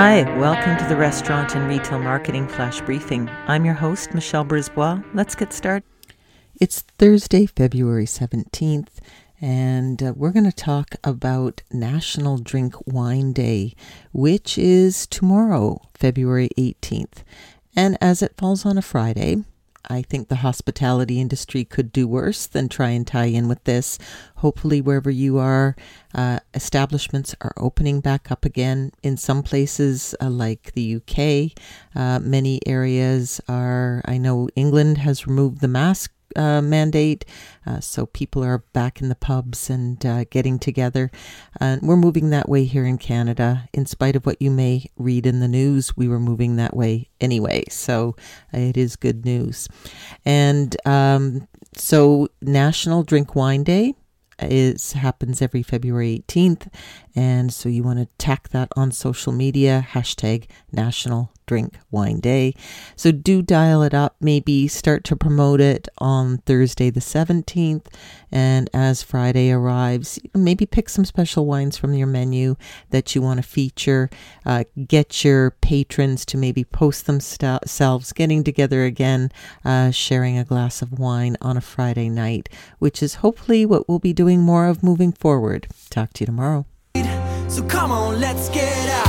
Hi, welcome to the Restaurant and Retail Marketing Flash Briefing. I'm your host, Michelle Brisbois. Let's get started. It's Thursday, February 17th, and uh, we're going to talk about National Drink Wine Day, which is tomorrow, February 18th. And as it falls on a Friday, I think the hospitality industry could do worse than try and tie in with this. Hopefully, wherever you are, uh, establishments are opening back up again. In some places, uh, like the UK, uh, many areas are. I know England has removed the mask uh, mandate. Uh, so people are back in the pubs and uh, getting together. We're moving that way here in Canada. In spite of what you may read in the news, we were moving that way anyway. So it is good news. And um, so National Drink Wine Day is happens every February 18th. And so you want to tack that on social media, hashtag National Drink Wine Day. So do dial it up, maybe start to promote it on Thursday the 17th. And as Friday arrives, maybe pick some special wines from your menu that you want to feature. Uh, get your patrons to maybe post themselves getting together again, uh, sharing a glass of wine on a Friday night, which is hopefully what we'll be doing more of moving forward. Talk to you tomorrow. So come on, let's get out.